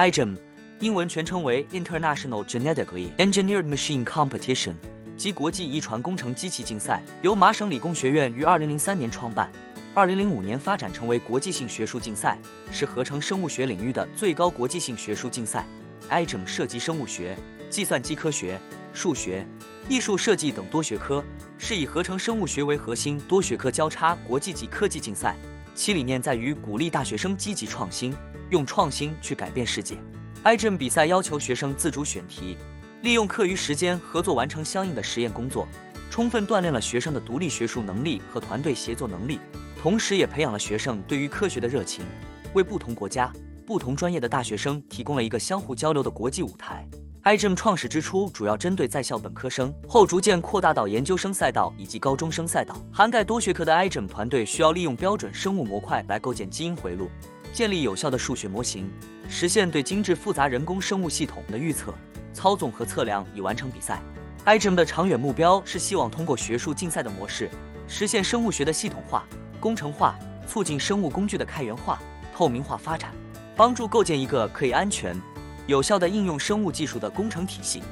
iGEM，英文全称为 International Genetically Engineered Machine Competition，即国际遗传工程机器竞赛，由麻省理工学院于2003年创办，2005年发展成为国际性学术竞赛，是合成生物学领域的最高国际性学术竞赛。iGEM 涉及生物学、计算机科学、数学、艺术设计等多学科，是以合成生物学为核心、多学科交叉国际级科技竞赛。其理念在于鼓励大学生积极创新，用创新去改变世界。IgM 比赛要求学生自主选题，利用课余时间合作完成相应的实验工作，充分锻炼了学生的独立学术能力和团队协作能力，同时也培养了学生对于科学的热情，为不同国家。不同专业的大学生提供了一个相互交流的国际舞台。iGEM 创始之初主要针对在校本科生，后逐渐扩大到研究生赛道以及高中生赛道，涵盖多学科的 iGEM 团队需要利用标准生物模块来构建基因回路，建立有效的数学模型，实现对精致复杂人工生物系统的预测、操纵和测量，以完成比赛。iGEM 的长远目标是希望通过学术竞赛的模式，实现生物学的系统化、工程化，促进生物工具的开源化、透明化发展。帮助构建一个可以安全、有效的应用生物技术的工程体系。